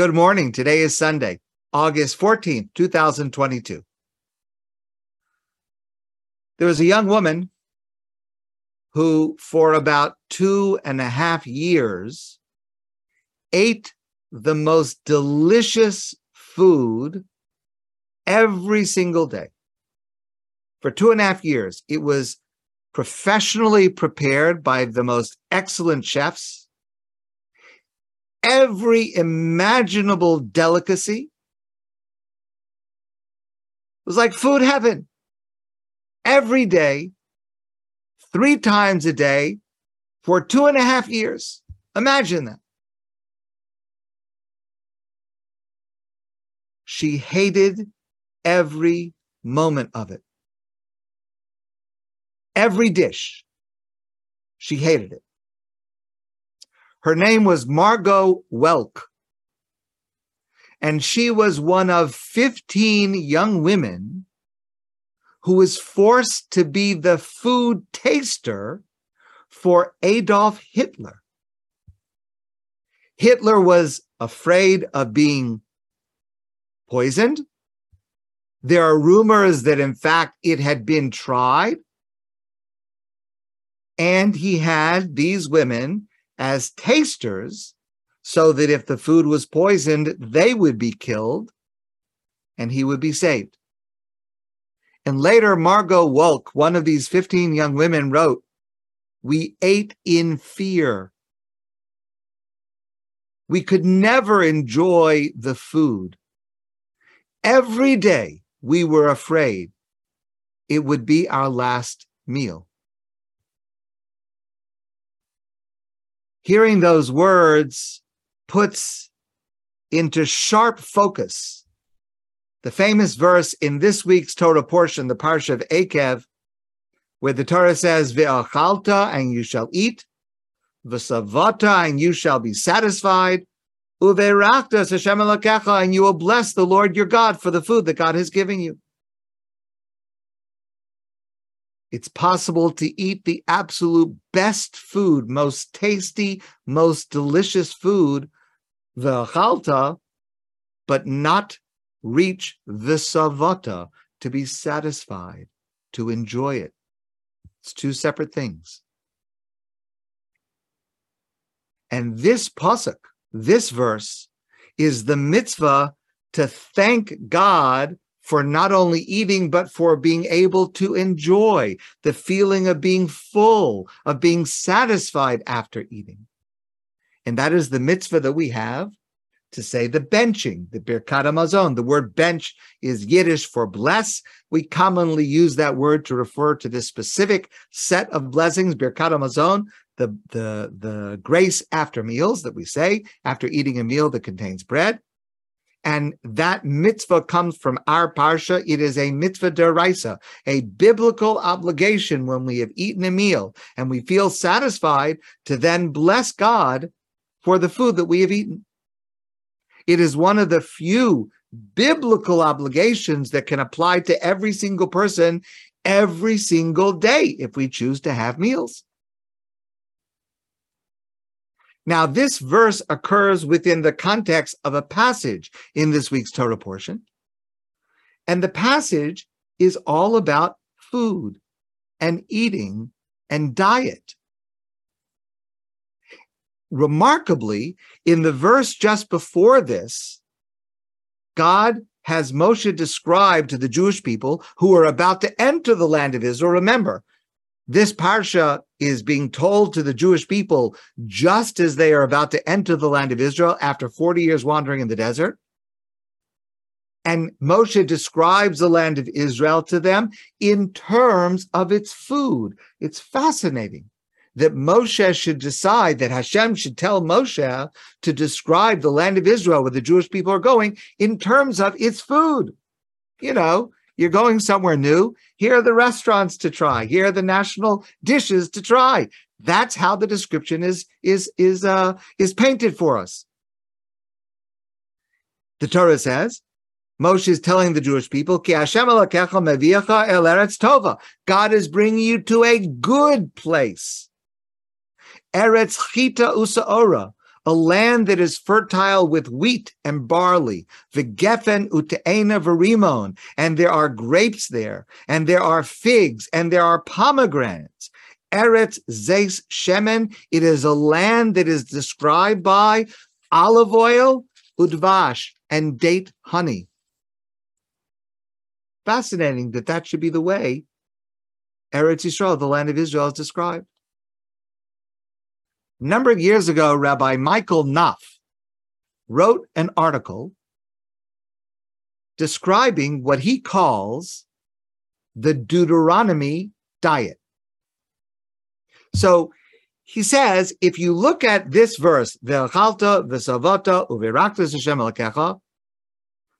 Good morning. Today is Sunday, August 14th, 2022. There was a young woman who, for about two and a half years, ate the most delicious food every single day. For two and a half years, it was professionally prepared by the most excellent chefs. Every imaginable delicacy it was like food heaven. Every day, three times a day, for two and a half years. Imagine that. She hated every moment of it. Every dish. She hated it. Her name was Margot Welk. And she was one of 15 young women who was forced to be the food taster for Adolf Hitler. Hitler was afraid of being poisoned. There are rumors that, in fact, it had been tried. And he had these women as tasters so that if the food was poisoned, they would be killed and he would be saved. And later, Margot Welk, one of these 15 young women, wrote, We ate in fear. We could never enjoy the food. Every day we were afraid it would be our last meal. Hearing those words puts into sharp focus the famous verse in this week's Torah portion, the Parsha of Eikev, where the Torah says, Ve'achalta, and you shall eat, V'savata, and you shall be satisfied, Uve'rakta, Hashem and you will bless the Lord your God for the food that God has given you. It's possible to eat the absolute best food, most tasty, most delicious food, the chalta, but not reach the savata to be satisfied, to enjoy it. It's two separate things. And this pasuk, this verse, is the mitzvah to thank God for not only eating, but for being able to enjoy the feeling of being full, of being satisfied after eating. And that is the mitzvah that we have to say the benching, the Birkat Hamazon. The word bench is Yiddish for bless. We commonly use that word to refer to this specific set of blessings, Birkat Hamazon, the, the, the grace after meals that we say after eating a meal that contains bread. And that mitzvah comes from our parsha. It is a mitzvah deraisa, a biblical obligation when we have eaten a meal and we feel satisfied to then bless God for the food that we have eaten. It is one of the few biblical obligations that can apply to every single person every single day if we choose to have meals. Now, this verse occurs within the context of a passage in this week's Torah portion. And the passage is all about food and eating and diet. Remarkably, in the verse just before this, God has Moshe described to the Jewish people who are about to enter the land of Israel. Remember, this parsha is being told to the Jewish people just as they are about to enter the land of Israel after 40 years wandering in the desert. And Moshe describes the land of Israel to them in terms of its food. It's fascinating that Moshe should decide that Hashem should tell Moshe to describe the land of Israel where the Jewish people are going in terms of its food. You know, you're going somewhere new. Here are the restaurants to try. Here are the national dishes to try. That's how the description is is is uh, is painted for us. The Torah says, Moshe is telling the Jewish people, Ki Hashem el eretz tova. God is bringing you to a good place. Eretz chita usaora, a land that is fertile with wheat and barley, the v'gefen ute'ena v'rimon, and there are grapes there, and there are figs, and there are pomegranates. Eretz Zeis Shemen, it is a land that is described by olive oil, udvash, and date honey. Fascinating that that should be the way Eretz Yisrael, the land of Israel, is described. A number of years ago, Rabbi Michael Knopf wrote an article describing what he calls the Deuteronomy diet. So he says, if you look at this verse, Ve'achalta v'savata uvirakta Hashem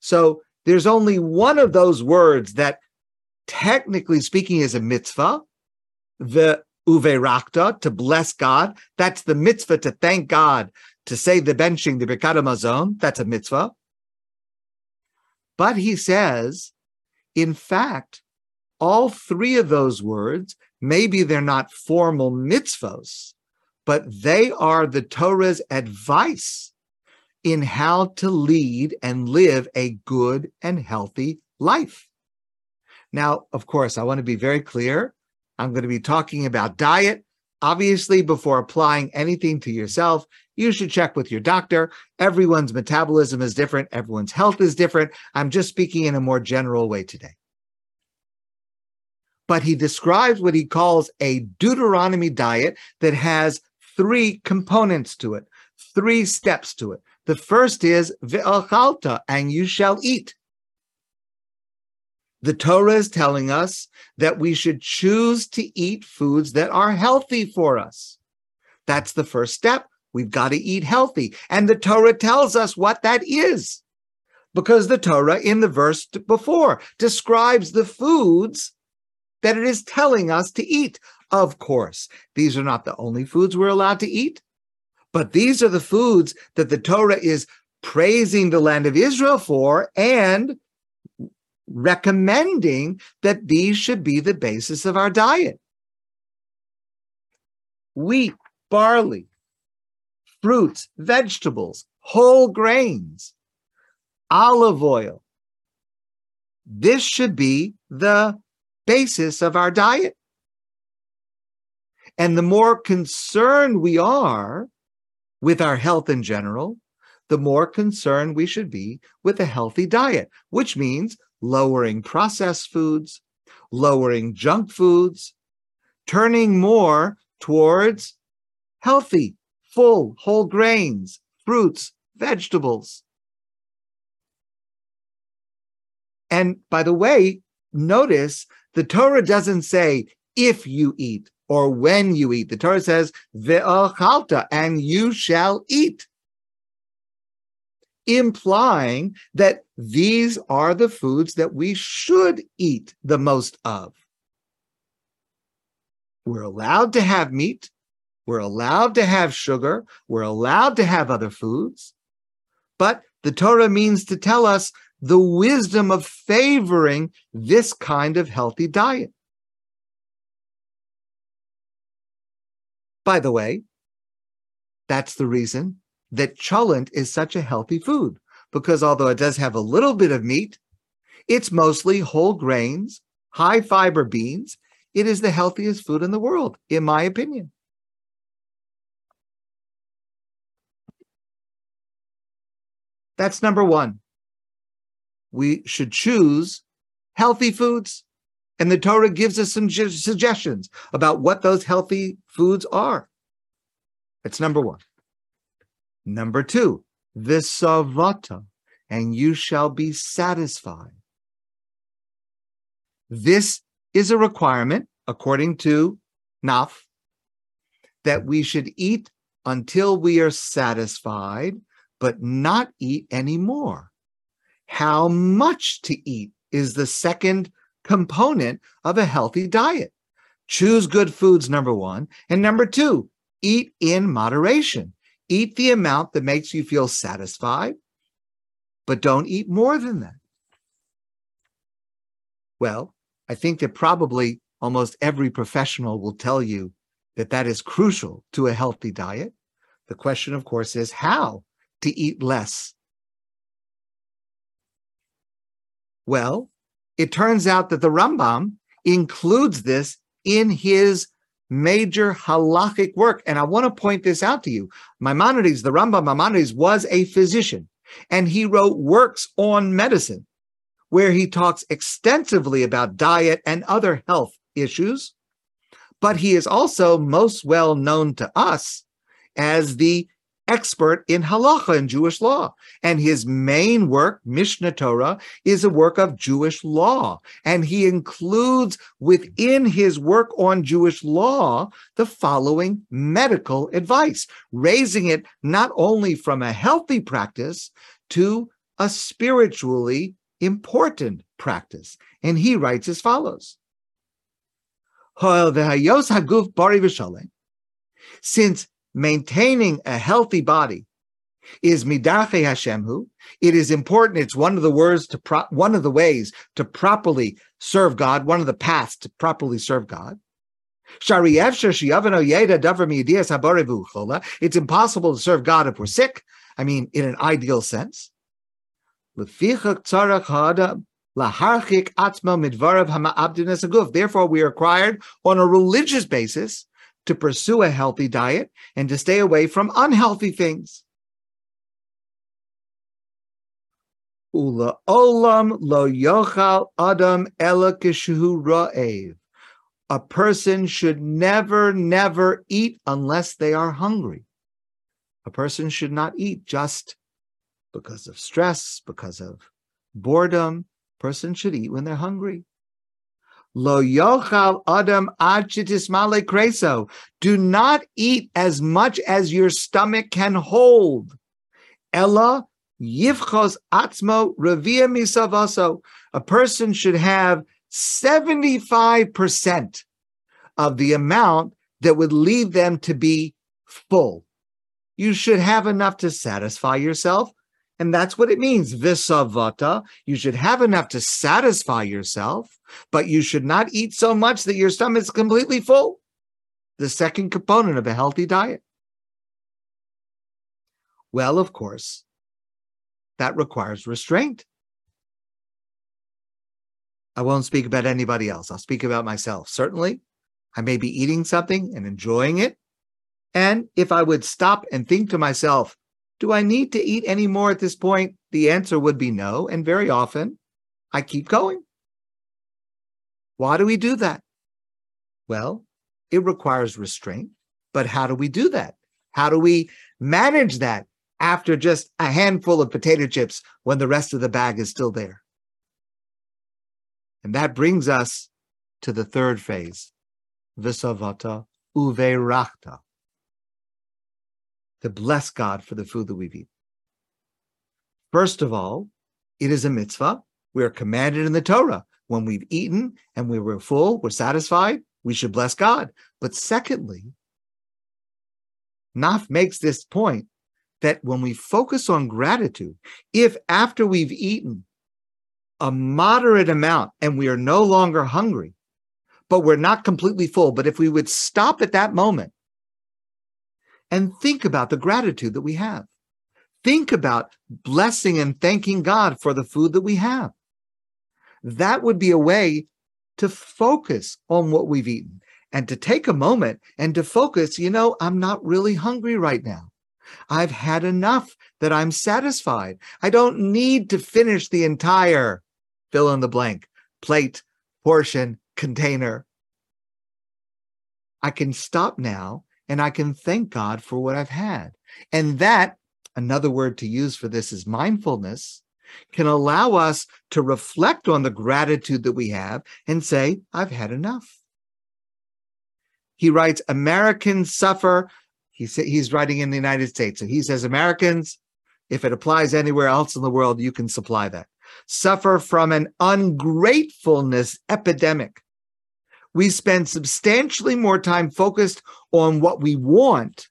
so there's only one of those words that technically speaking is a mitzvah, the uverakta, to bless God. That's the mitzvah to thank God, to say the benching, the Birkat Hamazon. That's a mitzvah. But he says, in fact, all three of those words, maybe they're not formal mitzvahs, but they are the Torah's advice in how to lead and live a good and healthy life. Now, of course, I want to be very clear. I'm going to be talking about diet. Obviously, before applying anything to yourself, you should check with your doctor. Everyone's metabolism is different, everyone's health is different. I'm just speaking in a more general way today. But he describes what he calls a Deuteronomy diet that has three components to it, three steps to it. The first is ve'achalta, and you shall eat. The Torah is telling us that we should choose to eat foods that are healthy for us. That's the first step. We've got to eat healthy. And the Torah tells us what that is. Because the Torah in the verse before describes the foods that it is telling us to eat. Of course, these are not the only foods we're allowed to eat, but these are the foods that the Torah is praising the land of Israel for and recommending that these should be the basis of our diet. Wheat, barley, fruits, vegetables, whole grains, olive oil. This should be the basis of our diet. And the more concerned we are with our health in general, the more concerned we should be with a healthy diet, which means lowering processed foods, lowering junk foods, turning more towards healthy, full, whole grains, fruits, vegetables. And by the way, notice the Torah doesn't say if you eat or when you eat. The Torah says, ve'achalta, and you shall eat implying that these are the foods that we should eat the most of. We're allowed to have meat. We're allowed to have sugar. We're allowed to have other foods. But the Torah means to tell us the wisdom of favoring this kind of healthy diet. By the way, that's the reason that cholent is such a healthy food because although it does have a little bit of meat, it's mostly whole grains, high fiber beans. It is the healthiest food in the world, in my opinion. That's number one. We should choose healthy foods. And the Torah gives us some suggestions about what those healthy foods are. That's number one. Number two, visavata, and you shall be satisfied. This is a requirement, according to Knopf, that we should eat until we are satisfied, but not eat anymore. How much to eat is the second component of a healthy diet. Choose good foods, number one. And number two, eat in moderation. Eat the amount that makes you feel satisfied, but don't eat more than that. Well, I think that probably almost every professional will tell you that that is crucial to a healthy diet The question, of course, is how to eat less. Well, it turns out that the Rambam includes this in his major halachic work. And I want to point this out to you. Maimonides, the Rambam Maimonides, was a physician, and he wrote works on medicine where he talks extensively about diet and other health issues. But he is also most well known to us as the expert in halacha and Jewish law. And his main work, Mishneh Torah, is a work of Jewish law. And he includes within his work on Jewish law the following medical advice, raising it not only from a healthy practice to a spiritually important practice. And he writes as follows. Since maintaining a healthy body is midache Hashemhu. It is important. It's one of the words to pro- one of the ways to properly serve God. One of the paths to properly serve God. It's impossible to serve God if we're sick. I mean, in an ideal sense. Therefore, we are required on a religious basis to pursue a healthy diet and to stay away from unhealthy things. Ula olam lo yochal adam ela ra'ev. A person should never, never eat unless they are hungry. A person should not eat just because of stress, because of boredom. A person should eat when they're hungry. Lo yochal adam ad male kreso. Do not eat as much as your stomach can hold. Ella yivchos atzmo revia misavaso. A person should have 75% of the amount that would lead them to be full. You should have enough to satisfy yourself. And that's what it means. Visavata. You should have enough to satisfy yourself, but you should not eat so much that your stomach is completely full. The second component of a healthy diet. Well, of course, that requires restraint. I won't speak about anybody else. I'll speak about myself. Certainly, I may be eating something and enjoying it. And if I would stop and think to myself, do I need to eat any more at this point? The answer would be no. And very often I keep going. Why do we do that? Well, it requires restraint. But how do we do that? How do we manage that after just a handful of potato chips when the rest of the bag is still there? And that brings us to the third phase, visavata uverachta to bless God for the food that we've eaten. First of all, it is a mitzvah. We are commanded in the Torah. When we've eaten and we were full, we're satisfied, we should bless God. But secondly, Knopf makes this point that when we focus on gratitude, if after we've eaten a moderate amount and we are no longer hungry, but we're not completely full, but if we would stop at that moment and think about the gratitude that we have. Think about blessing and thanking God for the food that we have. That would be a way to focus on what we've eaten and to take a moment and to focus, you know, I'm not really hungry right now. I've had enough that I'm satisfied. I don't need to finish the entire fill in the blank plate, portion, container. I can stop now and I can thank God for what I've had. And that, another word to use for this is mindfulness, can allow us to reflect on the gratitude that we have and say, I've had enough. He writes, Americans suffer. He sa- he's writing in the United States. So he says, Americans, if it applies anywhere else in the world, you can supply that. Suffer from an ungratefulness epidemic we spend substantially more time focused on what we want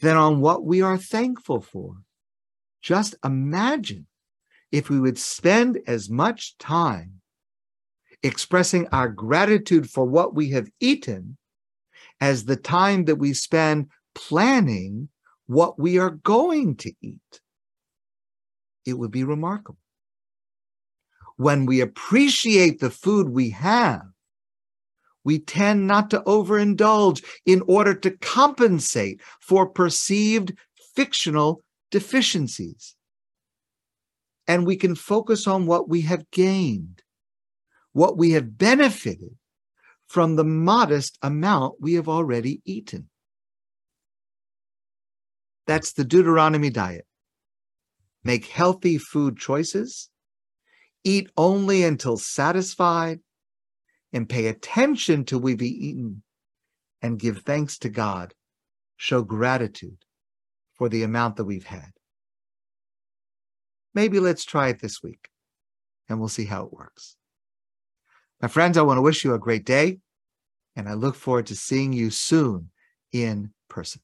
than on what we are thankful for. Just imagine if we would spend as much time expressing our gratitude for what we have eaten as the time that we spend planning what we are going to eat, it would be remarkable. When we appreciate the food we have, we tend not to overindulge in order to compensate for perceived fictional deficiencies. And we can focus on what we have gained, what we have benefited from the modest amount we have already eaten. That's the Deuteronomy diet. Make healthy food choices, eat only until satisfied, and pay attention to we've eaten and give thanks to God. Show gratitude for the amount that we've had. Maybe let's try it this week and we'll see how it works. My friends, I want to wish you a great day and I look forward to seeing you soon in person.